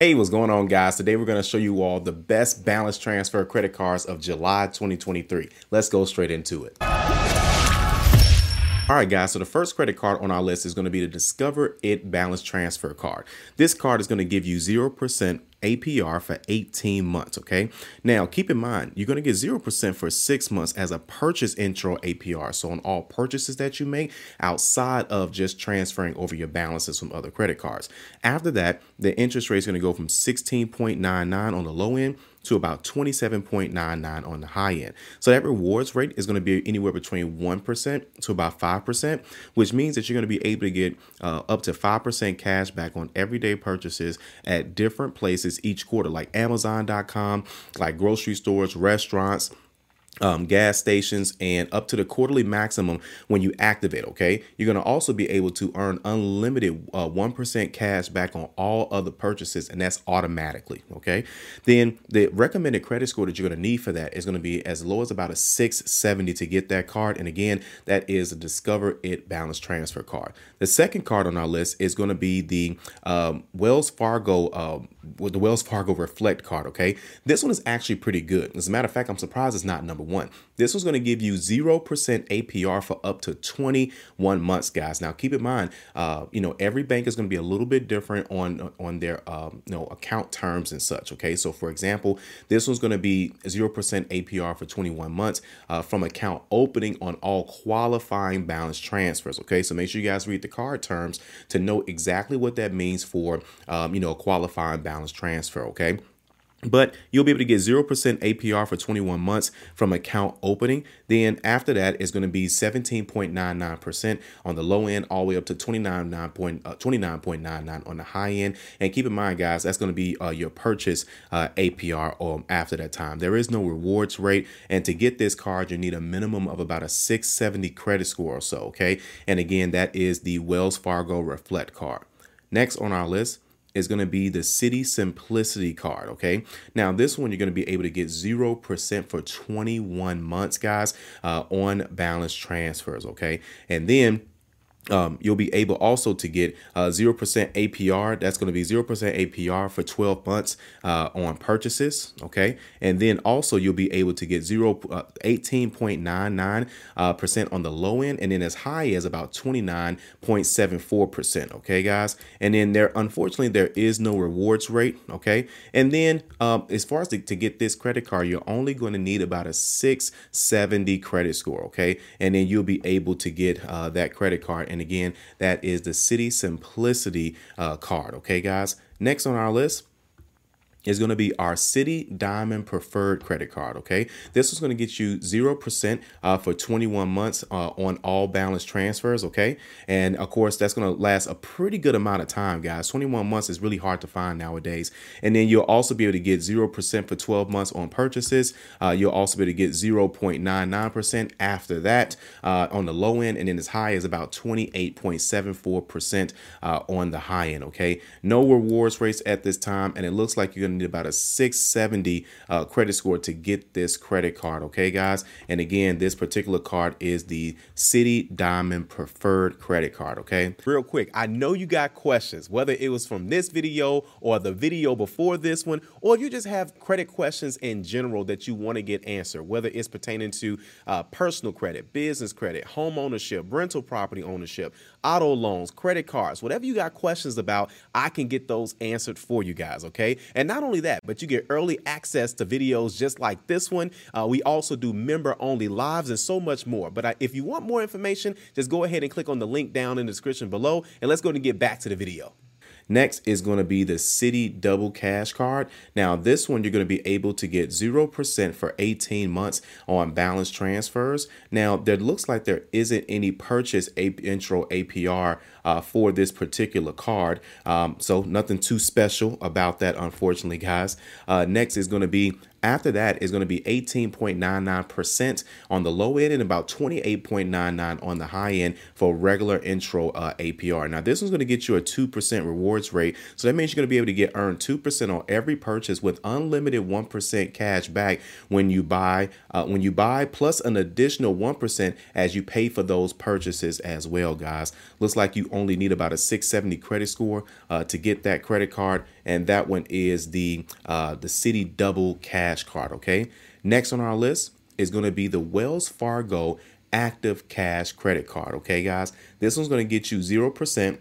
Hey, what's going on guys? Today we're going to show you all the best balance transfer credit cards of July 2023. Let's go straight into it. All right, guys, so the first credit card on our list is going to be the Discover It Balance Transfer Card. This card is going to give you 0% APR for 18 months, okay? Now, keep in mind, you're going to get 0% for six months as a purchase intro APR. So on all purchases that you make outside of just transferring over your balances from other credit cards. After that, the interest rate is going to go from 16.99 on the low end to about 27.99 on the high end. So that rewards rate is going to be anywhere between 1% to about 5%, which means that you're going to be able to get uh, up to 5% cash back on everyday purchases at different places each quarter, like Amazon.com, like grocery stores, restaurants, um, gas stations and up to the quarterly maximum when you activate. Okay, you're going to also be able to earn unlimited uh, 1% cash back on all other purchases, and that's automatically. Okay, then the recommended credit score that you're going to need for that is going to be as low as about a 670 to get that card. And again, that is a Discover It Balance Transfer card. The second card on our list is going to be the um, Wells Fargo, uh, the Wells Fargo Reflect card. Okay, this one is actually pretty good. As a matter of fact, I'm surprised it's not number one. This was going to give you 0% APR for up to 21 months, guys. Now, keep in mind, uh, you know, every bank is going to be a little bit different on, on their, um, you know, account terms and such. Okay. So, for example, this one's going to be 0% APR for 21 months uh, from account opening on all qualifying balance transfers. Okay. So make sure you guys read the card terms to know exactly what that means for, um, you know, a qualifying balance transfer. Okay. But you'll be able to get 0% APR for 21 months from account opening. Then after that, it's going to be 17.99% on the low end, all the way up to 29.99 uh, on the high end. And keep in mind, guys, that's going to be uh, your purchase uh, APR um, after that time. There is no rewards rate. And to get this card, you need a minimum of about a 670 credit score or so. Okay. And again, that is the Wells Fargo Reflect card. Next on our list is going to be the Citi Simplicity card. Okay. Now, this one you're going to be able to get 0% for 21 months, guys, uh, on balance transfers. Okay. And then um, you'll be able also to get 0% uh, APR. That's going to be 0% APR for 12 months uh, on purchases. Okay. And then also you'll be able to get 0, 18.99% uh, on the low end and then as high as about 29.74%. Okay, guys. And then there, unfortunately, there is no rewards rate. Okay. And then um, as far as to, to get this credit card, you're only going to need about a 670 credit score. Okay. And then you'll be able to get uh, that credit card. And and again, that is the Citi Simplicity uh, card. Okay, guys. Next on our list is going to be our Citi Diamond Preferred credit card. Okay, this is going to get you zero percent uh, for 21 months uh, on all balance transfers. Okay, and of course that's going to last a pretty good amount of time, guys. 21 months is really hard to find nowadays. And then you'll also be able to get zero percent for 12 months on purchases. Uh, you'll also be able to get 0.99 percent after that uh, on the low end, and then as high as about 28.74 percent uh, on the high end. Okay, no rewards rates at this time, and it looks like you're going to need about a 670 uh, credit score to get this credit card. Okay, guys. And again, this particular card is the Citi Diamond Preferred Credit Card. Okay. Real quick, I know you got questions, whether it was from this video or the video before this one, or you just have credit questions in general that you want to get answered, whether it's pertaining to uh, personal credit, business credit, home ownership, rental property ownership, auto loans, credit cards, whatever you got questions about, I can get those answered for you guys. Okay. And not only that, but you get early access to videos just like this one. Uh, we also do member only lives and so much more. But I, if you want more information, just go ahead and click on the link down in the description below. And let's go and get back to the video. Next is going to be the Citi Double Cash Card. Now, this one you're going to be able to get 0% for 18 months on balance transfers. Now, there looks like there isn't any purchase intro APR uh, for this particular card. Um, so nothing too special about that, unfortunately, guys. Uh, next is going to be after that is going to be 18.99% on the low end and about 28.99 on the high end for regular intro uh, APR. Now, this one's going to get you a 2% rewards rate. So that means you're going to be able to get earned 2% on every purchase with unlimited 1% cash back when you buy, uh, when you buy plus an additional 1% as you pay for those purchases as well, guys. Looks like you only need about a 670 credit score uh, to get that credit card. and that one is the uh, the Citi Double Cash Card. Okay. Next on our list is going to be the Wells Fargo Active Cash Credit Card. Okay, guys, this one's going to get you zero percent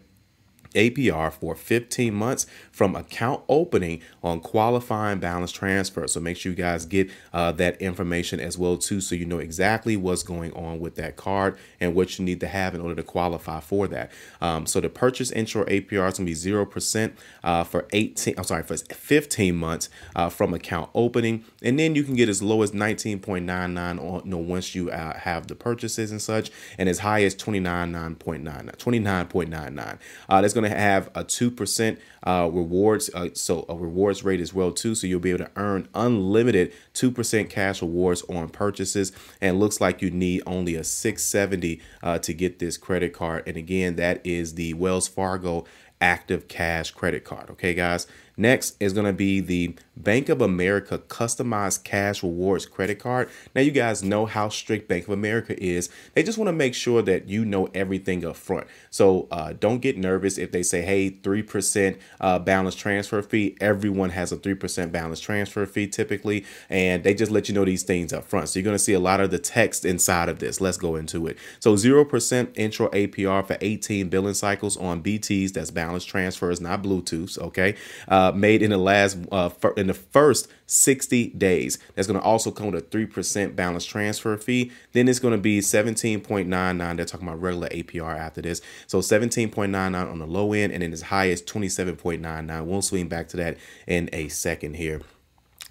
APR for 15 months from account opening on qualifying balance transfer. So make sure you guys get uh, that information as well too, so you know exactly what's going on with that card and what you need to have in order to qualify for that. Um, so the purchase intro APR is gonna be zero percent uh, for 18. I'm sorry, for 15 months uh, from account opening, and then you can get as low as 19.99 on you know, once you uh, have the purchases and such, and as high as 29.99. 29.99. Uh, that's going to have a 2% uh, rewards, uh, so a rewards rate as well too. So you'll be able to earn unlimited 2% cash rewards on purchases. And looks like you need only a 670 uh, to get this credit card. And again, that is the Wells Fargo active cash credit card. Okay, guys. Next is going to be the Bank of America customized cash rewards credit card. Now, you guys know how strict Bank of America is. They just want to make sure that you know everything up front. So uh, don't get nervous if they say, hey, 3% uh, balance transfer fee. Everyone has a 3% balance transfer fee typically, and they just let you know these things up front. So you're going to see a lot of the text inside of this. Let's go into it. So 0% intro APR for 18 billing cycles on BTs. That's balance transfers, not Bluetooths. Okay. Uh, made in the last uh, in the first 60 days. That's going to also come with a 3% balance transfer fee. Then it's going to be 17.99. They're talking about regular APR after this. So 17.99 on the low end and then as high as 27.99. We'll swing back to that in a second here.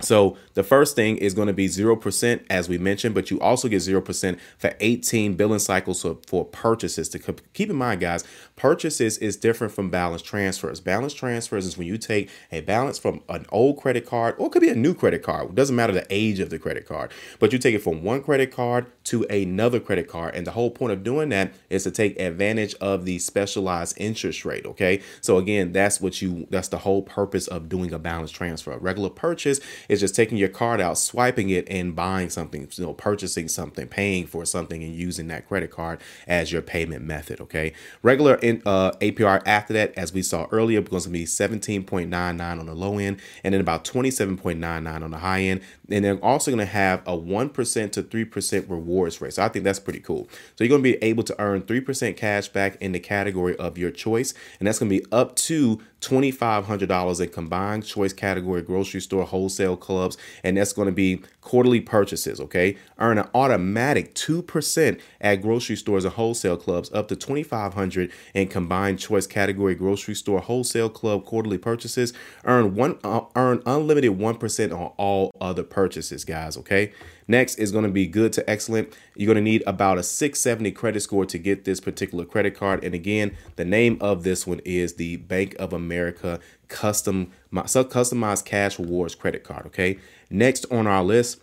So the first thing is going to be 0% as we mentioned, but you also get 0% for 18 billing cycles for purchases. To keep in mind, guys, purchases is different from balance transfers. Balance transfers is when you take a balance from an old credit card, or it could be a new credit card. It doesn't matter the age of the credit card, but you take it from one credit card to another credit card. And the whole point of doing that is to take advantage of the specialized interest rate. Okay. So again, that's what you, that's the whole purpose of doing a balance transfer. A regular purchase is just taking your card out, swiping it, and buying something, you know, purchasing something, paying for something, and using that credit card as your payment method. Okay. Regular in, uh, APR after that, as we saw earlier, going to be 17.99 on the low end, and then about 27.99 on the high end. And they're also going to have a 1% to 3% rewards rate. So I think that's pretty cool. So you're going to be able to earn 3% cash back in the category of your choice, and that's going to be up to $2,500 in combined choice category grocery store wholesale clubs, and that's going to be quarterly purchases. Okay, earn an automatic 2% at grocery stores and wholesale clubs up to 2500 in combined choice category grocery store wholesale club quarterly purchases. Earn one, uh, earn unlimited 1% on all other purchases, guys. Okay. Next is going to be good to excellent. You're going to need about a 670 credit score to get this particular credit card. And again, the name of this one is the Bank of America custom my customized cash rewards credit card. Okay. Next on our list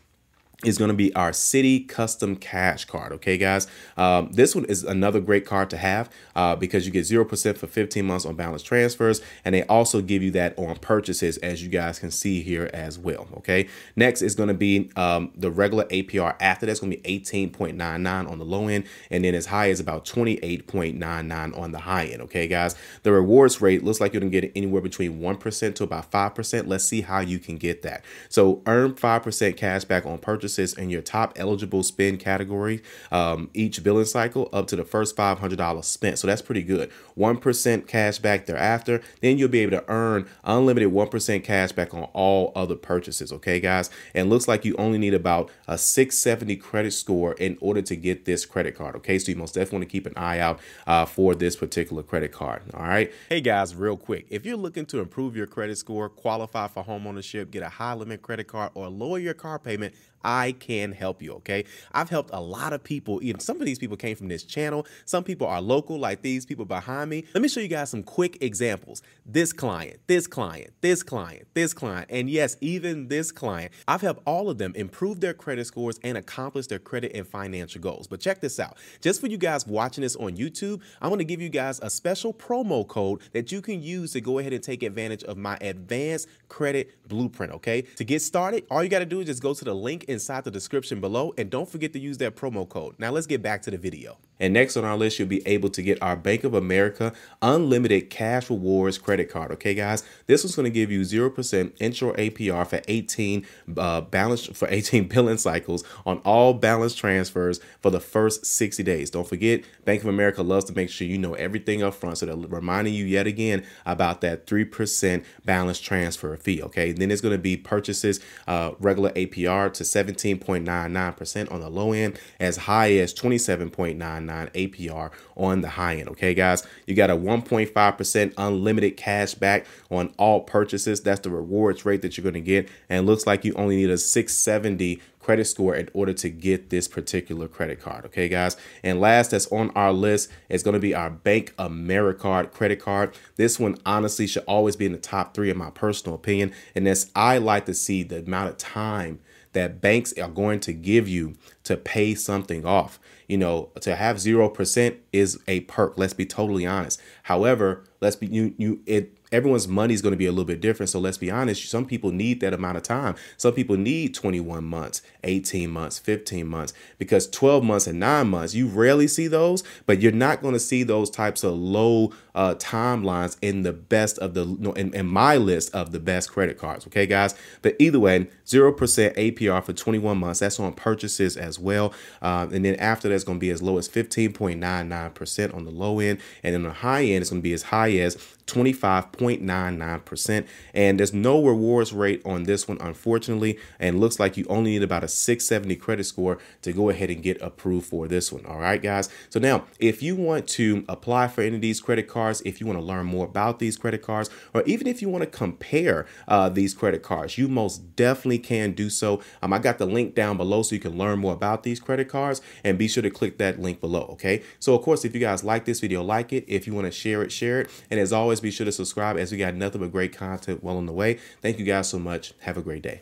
is going to be our Citi Custom Cash Card. Okay, guys, um, this one is another great card to have uh, because you get 0% for 15 months on balance transfers, and they also give you that on purchases, as you guys can see here as well. Okay, next is going to be um, the regular APR after that's going to be 18.99 on the low end, and then as high as about 28.99 on the high end. Okay, guys, the rewards rate looks like you're going to get anywhere between 1% to about 5%. Let's see how you can get that. So earn 5% cash back on purchases purchases in your top eligible spend category um, each billing cycle up to the first $500 spent. So that's pretty good. 1% cash back thereafter. Then you'll be able to earn unlimited 1% cash back on all other purchases. Okay, guys? And looks like you only need about a 670 credit score in order to get this credit card. Okay, so you most definitely want to keep an eye out uh, for this particular credit card. All right. Hey, guys, real quick. If you're looking to improve your credit score, qualify for homeownership, get a high limit credit card, or lower your car payment, I can help you, okay? I've helped a lot of people. Even some of these people came from this channel. Some people are local, like these people behind me. Let me show you guys some quick examples. This client, this client, this client, this client, and yes, even this client. I've helped all of them improve their credit scores and accomplish their credit and financial goals. But check this out. Just for you guys watching this on YouTube, I'm gonna give you guys a special promo code that you can use to go ahead and take advantage of my advanced credit blueprint, okay? To get started, all you gotta do is just go to the link inside the description below and don't forget to use that promo code. Now let's get back to the video. And next on our list, you'll be able to get our Bank of America Unlimited Cash Rewards credit card. Okay, guys, this one's going to give you 0% intro APR for 18 uh, balance for 18 billing cycles on all balance transfers for the first 60 days. Don't forget, Bank of America loves to make sure you know everything up front. So they're reminding you yet again about that 3% balance transfer fee. Okay, then it's going to be purchases uh, regular APR to 17.99% on the low end, as high as 27.99 APR on the high end. Okay, guys, you got a 1.5% unlimited cash back on all purchases. That's the rewards rate that you're going to get. And looks like you only need a 670 credit score in order to get this particular credit card. Okay, guys. And last, that's on our list is going to be our BankAmericard credit card. This one honestly should always be in the top three in my personal opinion. And this, I like to see the amount of time that banks are going to give you to pay something off. You know, to have 0% is a perk. Let's be totally honest. However, let's be you you it everyone's money is going to be a little bit different. So let's be honest, some people need that amount of time. Some people need 21 months, 18 months, 15 months, because 12 months and nine months, you rarely see those, but you're not going to see those types of low uh, timelines in the best of the, in, in my list of the best credit cards. Okay, guys. But either way, 0% APR for 21 months. That's on purchases as well. Uh, and then after that's going to be as low as 15.99% on the low end. And then the high end, it's going to be as high as 25.99%. And there's no rewards rate on this one, unfortunately. And looks like you only need about a 670 credit score to go ahead and get approved for this one. All right, guys. So now, if you want to apply for any of these credit cards, if you want to learn more about these credit cards, or even if you want to compare uh, these credit cards, you most definitely can do so. Um, I got the link down below so you can learn more about these credit cards and be sure to click that link below. Okay. So, of course, if you guys like this video, like it. If you want to share it, share it. And as always, be sure to subscribe as we got nothing but great content well on the way. Thank you guys so much. Have a great day.